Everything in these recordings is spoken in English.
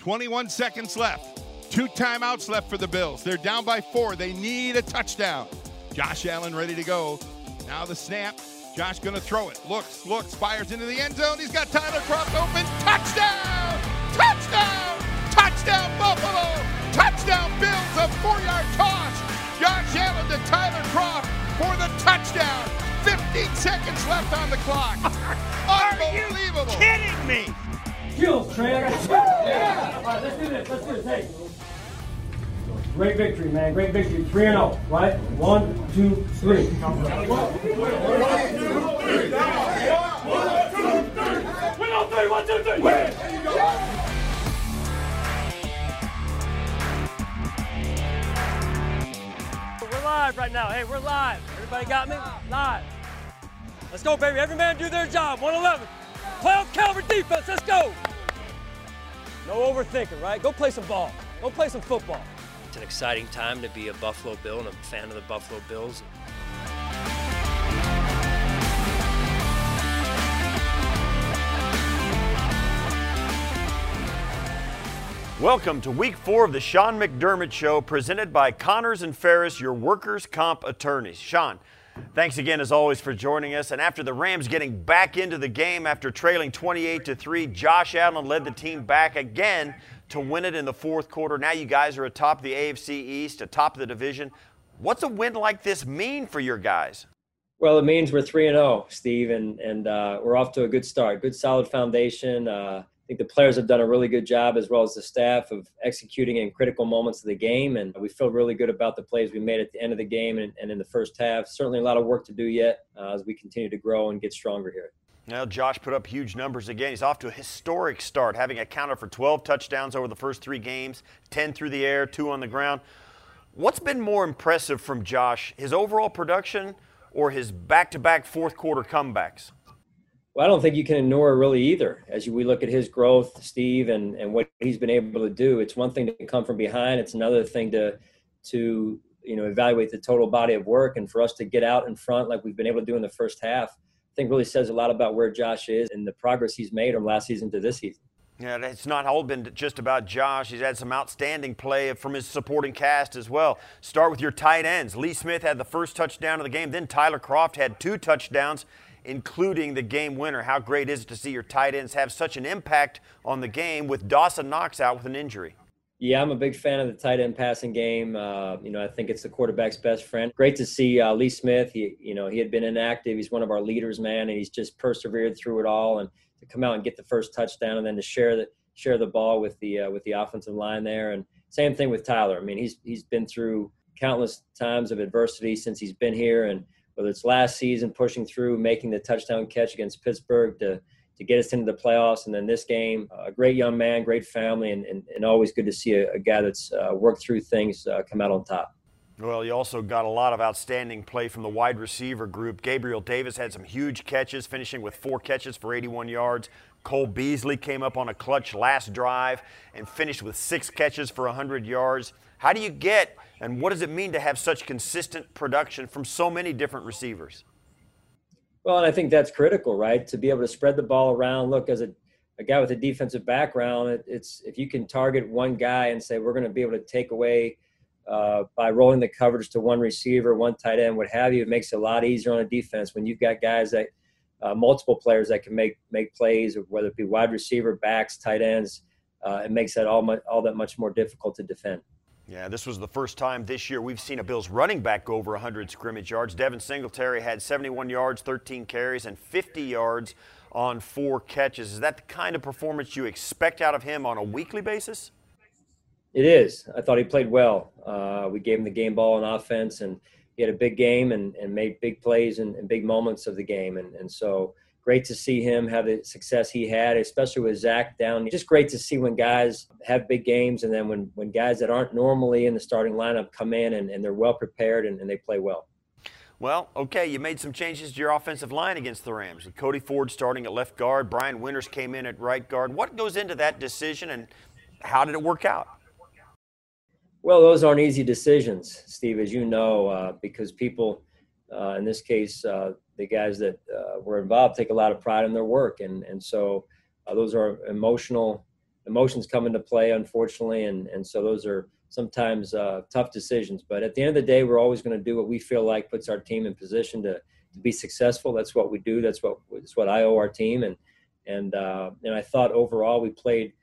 21 seconds left. Two timeouts left for the Bills. They're down by four. They need a touchdown. Josh Allen ready to go. Now the snap. Josh going to throw it. Looks, looks, fires into the end zone. He's got Tyler Kroft open. Touchdown! Touchdown! Touchdown, Buffalo! Touchdown, Bills! A four-yard toss. Josh Allen to Tyler Kroft for the touchdown. 15 seconds left on the clock. Unbelievable. kidding me? Kills, Trent. Let's do this. Hey. Great victory, man. Great victory. 3 and 0, right? One, two, three. Win on three. One, two, three. Win. We're live right now. Hey, we're live. Everybody got me? Live. Let's go, baby. Every man do their job. 111. Play on caliber defense. Let's go. No overthinking, right? Go play some ball. Go play some football. It's an exciting time to be a Buffalo Bill and a fan of the Buffalo Bills. Welcome to week four of the Sean McDermott Show, presented by Connors and Ferris, your workers' comp attorneys. Sean, thanks again as always for joining us. And after the Rams getting back into the game after trailing 28 to 3, Josh Allen led the team back again to win it in the fourth quarter. Now you guys are atop the AFC East, atop the division. What's a win like this mean for your guys? Well, it means we're 3 and 0, Steve, and, and uh, we're off to a good start. Good, solid foundation. Uh, think the players have done a really good job, as well as the staff, of executing in critical moments of the game. And we feel really good about the plays we made at the end of the game and, and in the first half. Certainly a lot of work to do yet uh, as we continue to grow and get stronger here. Now, Josh put up huge numbers again. He's off to a historic start, having accounted for 12 touchdowns over the first three games 10 through the air, two on the ground. What's been more impressive from Josh, his overall production or his back to back fourth quarter comebacks? Well, I don't think you can ignore really either. As we look at his growth, Steve, and, and what he's been able to do, it's one thing to come from behind. It's another thing to to you know evaluate the total body of work, and for us to get out in front like we've been able to do in the first half. I think really says a lot about where Josh is and the progress he's made from last season to this season. Yeah, it's not all been just about Josh. He's had some outstanding play from his supporting cast as well. Start with your tight ends. Lee Smith had the first touchdown of the game. Then Tyler Kroft had two touchdowns including the game winner. How great is it to see your tight ends have such an impact on the game with Dawson Knox out with an injury? Yeah, I'm a big fan of the tight end passing game. Uh, you know, I think it's the quarterback's best friend. Great to see uh, Lee Smith. He, you know, he had been inactive. He's one of our leaders, man, and he's just persevered through it all. And to come out and get the first touchdown, and then to share the share the ball with the uh, with the offensive line there. And same thing with Tyler. I mean, he's he's been through countless times of adversity since he's been here, and whether it's last season pushing through, making the touchdown catch against Pittsburgh to to get us into the playoffs, and then this game, a great young man, great family, and, and, and always good to see a, a guy that's uh, worked through things uh, come out on top. Well, you also got a lot of outstanding play from the wide receiver group. Gabriel Davis had some huge catches, finishing with four catches for 81 yards. Cole Beasley came up on a clutch last drive and finished with six catches for 100 yards. How do you get and what does it mean to have such consistent production from so many different receivers? Well, and I think that's critical, right? To be able to spread the ball around. Look, as a, a guy with a defensive background, it, it's if you can target one guy and say we're going to be able to take away uh, by rolling the coverage to one receiver, one tight end, what have you, it makes it a lot easier on a defense when you've got guys that uh, multiple players that can make make plays, whether it be wide receiver, backs, tight ends. Uh, it makes that all all that much more difficult to defend. Yeah, this was the first time this year we've seen a Bills running back go over 100 scrimmage yards. Devin Singletary had 71 yards, 13 carries, and 50 yards on four catches. Is that the kind of performance you expect out of him on a weekly basis? It is. I thought he played well. Uh, we gave him the game ball on offense, and he had a big game and, and made big plays and, and big moments of the game. And, and so great to see him have the success he had, especially with Zack down. Just great to see when guys have big games and then when, when guys that aren't normally in the starting lineup come in and, and they're well prepared and, and they play well. Well, okay, you made some changes to your offensive line against the Rams. Cody Ford starting at left guard, Brian Winters came in at right guard. What goes into that decision and how did it work out? Well, those aren't easy decisions, Steve, as you know, uh, because people, uh, in this case, uh, the guys that uh, were involved take a lot of pride in their work, and and so uh, those are emotional emotions come into play, unfortunately, and and so those are sometimes uh, tough decisions. But at the end of the day, we're always going to do what we feel like puts our team in position to, to be successful. That's what we do. That's what that's what I owe our team. And and uh, and I thought overall we played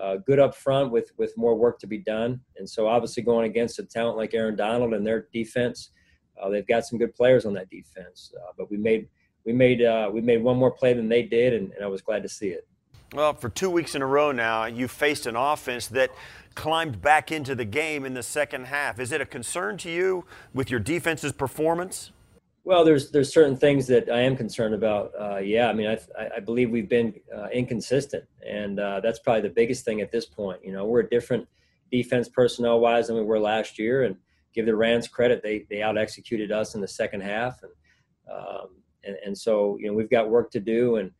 uh, good up front with with more work to be done. And so obviously going against a talent like Aaron Donald and their defense, uh, they've got some good players on that defense. Uh, but we made we made uh, we made one more play than they did, and, and I was glad to see it. Well, for two weeks in a row now, you faced an offense that climbed back into the game in the second half. Is it a concern to you with your defense's performance? Well, there's there's certain things that I am concerned about. Uh, yeah, I mean, I, I believe we've been uh, inconsistent, and uh, that's probably the biggest thing at this point. You know, we're a different defense personnel wise than we were last year, and give the Rams credit, they they out executed us in the second half, and, um, and and so you know we've got work to do, and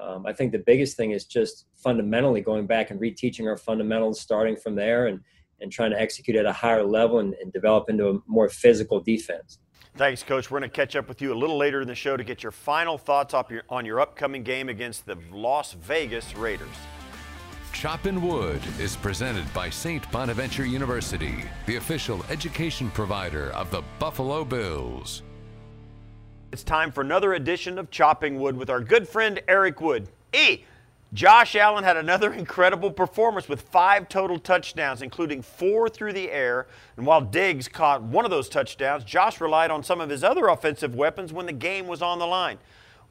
um, I think the biggest thing is just fundamentally going back and reteaching our fundamentals, starting from there, and and trying to execute at a higher level and, and develop into a more physical defense. Thanks, Coach. We're going to catch up with you a little later in the show to get your final thoughts your, on your upcoming game against the Las Vegas Raiders. Choppin' Wood is presented by St. Bonaventure University, the official education provider of the Buffalo Bills. It's time for another edition of Chopping Wood with our good friend Eric Wood. E. Josh Allen had another incredible performance with five total touchdowns, including four through the air. And while Diggs caught one of those touchdowns, Josh relied on some of his other offensive weapons when the game was on the line.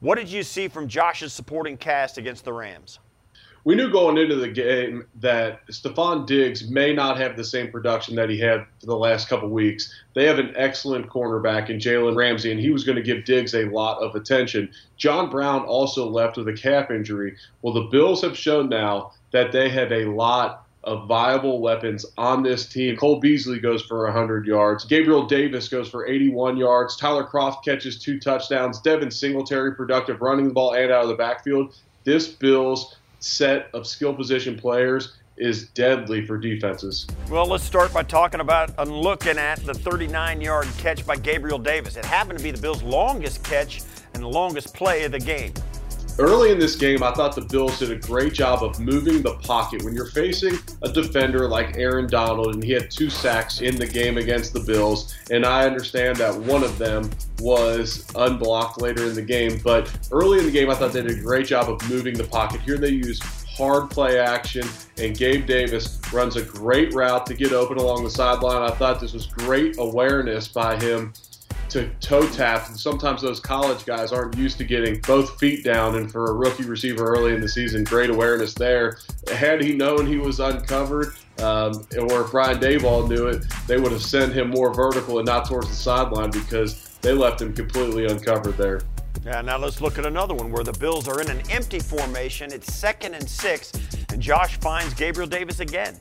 What did you see from Josh's supporting cast against the Rams? We knew going into the game that Stefon Diggs may not have the same production that he had for the last couple weeks. They have an excellent cornerback in Jalen Ramsey, and he was going to give Diggs a lot of attention. John Brown also left with a calf injury. Well, the Bills have shown now that they have a lot of viable weapons on this team. Cole Beasley goes for 100 yards. Gabriel Davis goes for 81 yards. Tyler Kroft catches two touchdowns. Devin Singletary productive running the ball and out of the backfield. This Bills set of skill position players is deadly for defenses. Well, let's start by talking about and looking at the 39 yard catch by Gabriel Davis. It happened to be the Bills' longest catch and the longest play of the game. Early in this game, I thought the Bills did a great job of moving the pocket. When you're facing a defender like Aaron Donald, and he had two sacks in the game against the Bills, and I understand that one of them was unblocked later in the game, but early in the game, I thought they did a great job of moving the pocket. Here they use hard play action, and Gabe Davis runs a great route to get open along the sideline. I thought this was great awareness by him to toe tap. And sometimes those college guys aren't used to getting both feet down. And for a rookie receiver early in the season, great awareness there. Had he known he was uncovered, um, or if Brian Daboll knew it, they would have sent him more vertical and not towards the sideline because they left him completely uncovered there. Yeah, now let's look at another one where the Bills are in an empty formation. It's second and six, and Josh finds Gabriel Davis again.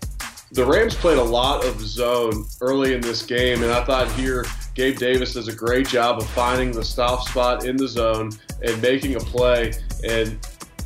The Rams played a lot of zone early in this game, and I thought here Gabe Davis does a great job of finding the stop spot in the zone and making a play. And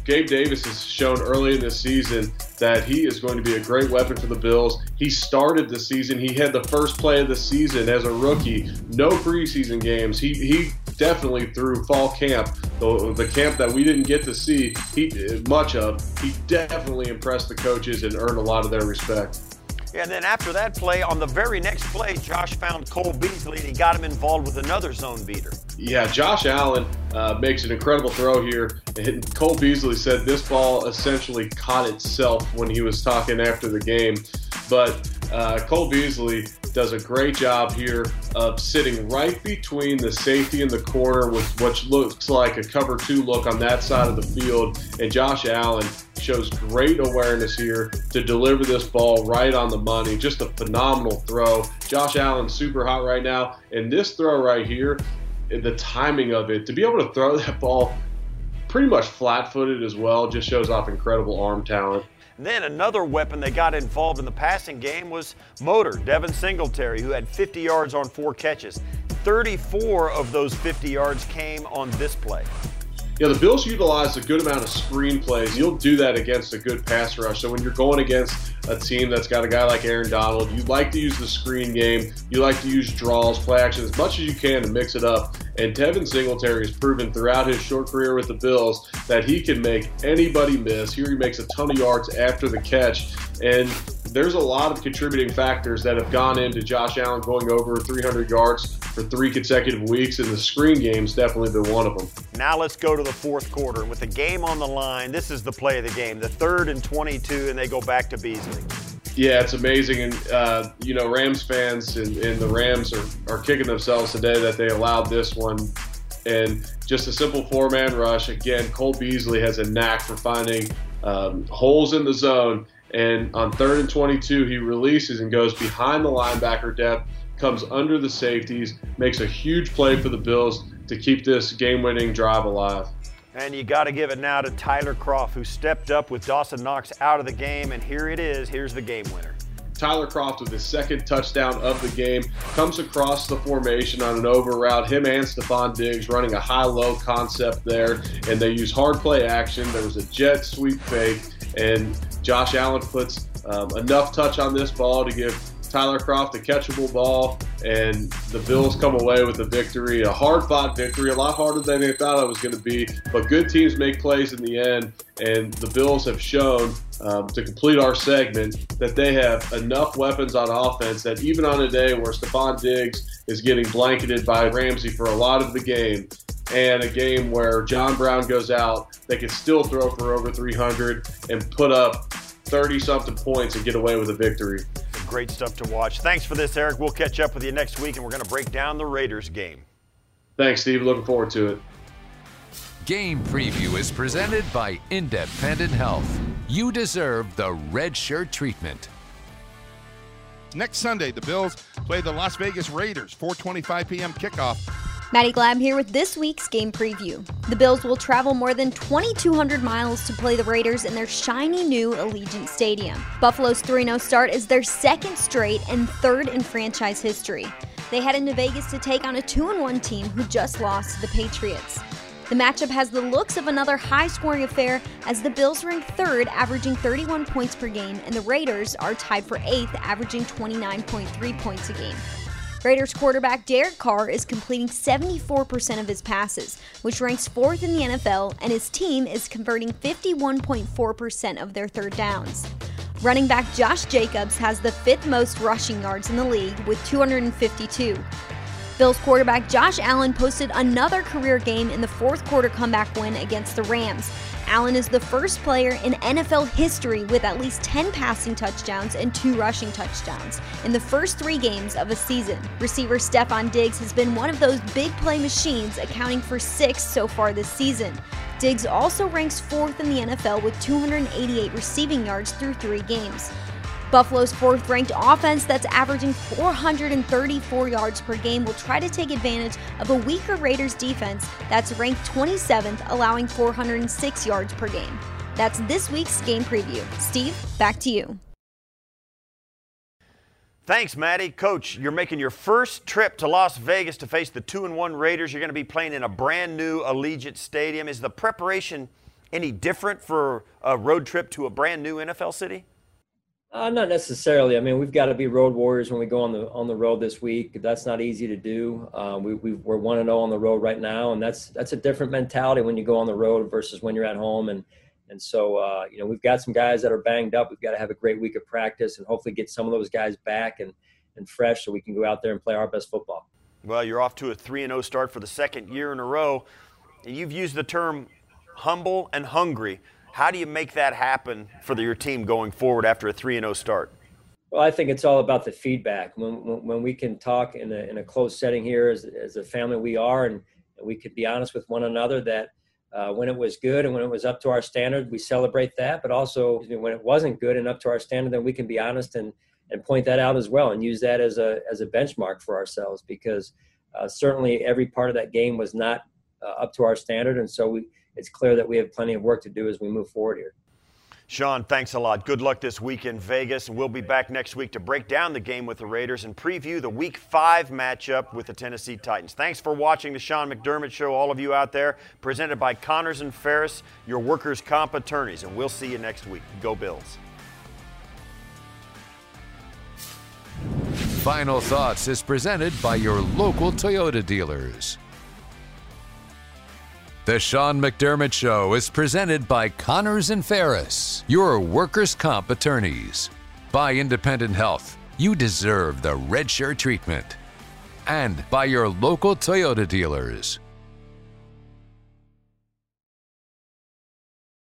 Gabe Davis has shown early in this season that he is going to be a great weapon for the Bills. He started the season. He had the first play of the season as a rookie. No preseason games. He he definitely through fall camp, the, the camp that we didn't get to see he, much of. He definitely impressed the coaches and earned a lot of their respect. And then after that play, on the very next play, Josh found Cole Beasley and he got him involved with another zone beater. Yeah, Josh Allen uh, makes an incredible throw here. And Cole Beasley said this ball essentially caught itself when he was talking after the game. But uh, Cole Beasley does a great job here of sitting right between the safety and the corner with what looks like a cover two look on that side of the field. And Josh Allen shows great awareness here to deliver this ball right on the money. Just a phenomenal throw. Josh Allen super hot right now. And this throw right here, the timing of it, to be able to throw that ball pretty much flat footed as well, just shows off incredible arm talent. Then another weapon they got involved in the passing game was Motor, Devin Singletary, who had 50 yards on four catches. 34 of those 50 yards came on this play. Know, the Bills utilize a good amount of screen plays. You'll do that against a good pass rush. So when you're going against a team that's got a guy like Aaron Donald, you like to use the screen game. You like to use draws, play action as much as you can to mix it up. And Devin Singletary has proven throughout his short career with the Bills that he can make anybody miss. Here he makes a ton of yards after the catch. And there's a lot of contributing factors that have gone into Josh Allen going over 300 yards for three consecutive weeks, and the screen game's definitely been one of them. Now let's go to the fourth quarter. With the game on the line, this is the play of the game. The third and 22, and they go back to Beasley. Yeah, it's amazing. And, uh, you know, Rams fans and, and the Rams are, are kicking themselves today that they allowed this one. And just a simple four man rush. Again, Cole Beasley has a knack for finding um, holes in the zone. And on third and 22, he releases and goes behind the linebacker depth, comes under the safeties, makes a huge play for the Bills to keep this game winning drive alive. And you got to give it now to Tyler Kroft, who stepped up with Dawson Knox out of the game. And here it is. Here's the game winner. Tyler Kroft with his second touchdown of the game comes across the formation on an over route. Him and Stefon Diggs running a high-low concept there, and they use hard play action. There was a jet sweep fake, and Josh Allen puts um, enough touch on this ball to give Tyler Kroft a catchable ball, and the Bills come away with a victory, a hard fought victory, a lot harder than they thought it was going to be. But good teams make plays in the end, and the Bills have shown um, to complete our segment that they have enough weapons on offense that even on a day where Stefon Diggs is getting blanketed by Ramsey for a lot of the game, and a game where John Brown goes out, they can still throw for over 300 and put up 30 something points and get away with a victory. Great stuff to watch. Thanks for this, Eric. We'll catch up with you next week, and we're going to break down the Raiders game. Thanks, Steve. Looking forward to it. Game Preview is presented by Independent Health. You deserve the red shirt treatment. Next Sunday, the Bills play the Las Vegas Raiders, 4:25 p.m. kickoff. Maddy Glab here with this week's game preview. The Bills will travel more than 2,200 miles to play the Raiders in their shiny new Allegiant Stadium. Buffalo's 3 0 start is their second straight and third in franchise history. They head into Vegas to take on a 2 1 team who just lost to the Patriots. The matchup has the looks of another high scoring affair as the Bills rank third, averaging 31 points per game, and the Raiders are tied for eighth, averaging 29.3 points a game. Raiders quarterback Derek Carr is completing 74% of his passes, which ranks fourth in the NFL, and his team is converting 51.4% of their third downs. Running back Josh Jacobs has the fifth most rushing yards in the league with 252. Bills quarterback Josh Allen posted another career game in the fourth quarter comeback win against the Rams, Allen is the first player in NFL history with at least 10 passing touchdowns and two rushing touchdowns in the first three games of a season. Receiver Stefon Diggs has been one of those big play machines, accounting for six so far this season. Diggs also ranks fourth in the NFL with 288 receiving yards through three games. Buffalo's fourth ranked offense that's averaging 434 yards per game will try to take advantage of a weaker Raiders defense that's ranked 27th, allowing 406 yards per game. That's this week's game preview. Steve, back to you. Thanks, Maddy. Coach, you're making your first trip to Las Vegas to face the 2 and 1 Raiders. You're going to be playing in a brand new Allegiant Stadium. Is the preparation any different for a road trip to a brand new NFL city? Uh, not necessarily. I mean, we've got to be road warriors when we go on the on the road this week. That's not easy to do. Uh, we, we are one and zero oh on the road right now, and that's that's a different mentality when you go on the road versus when you're at home. And and so uh, you know we've got some guys that are banged up. We've got to have a great week of practice and hopefully get some of those guys back and and fresh so we can go out there and play our best football. Well, you're off to a three and zero oh start for the second year in a row. You've used the term humble and hungry. How do you make that happen for your team going forward after a 3 0 start? Well, I think it's all about the feedback. When, when, when we can talk in a, in a closed setting here as, as a family we are, and, we could be honest with one another that uh, when it was good and when it was up to our standard, we celebrate that. But also when it wasn't good and up to our standard, then we can be honest and, and point that out as well and use that as a, as a benchmark for ourselves because uh, certainly every part of that game was not uh, up to our standard. And so we, it's clear that we have plenty of work to do as we move forward here. Sean, thanks a lot. Good luck this week in Vegas, and we'll be back next week to break down the game with the Raiders and preview the Week 5 matchup with the Tennessee Titans. Thanks for watching the Sean McDermott Show, all of you out there, presented by Connors and Ferris, your workers' comp attorneys, and we'll see you next week. Go Bills. Final Thoughts is presented by your local Toyota dealers. The Sean McDermott Show is presented by Connors and Ferris, your workers' comp attorneys. By Independent Health, you deserve the red shirt treatment. And by your local Toyota dealers.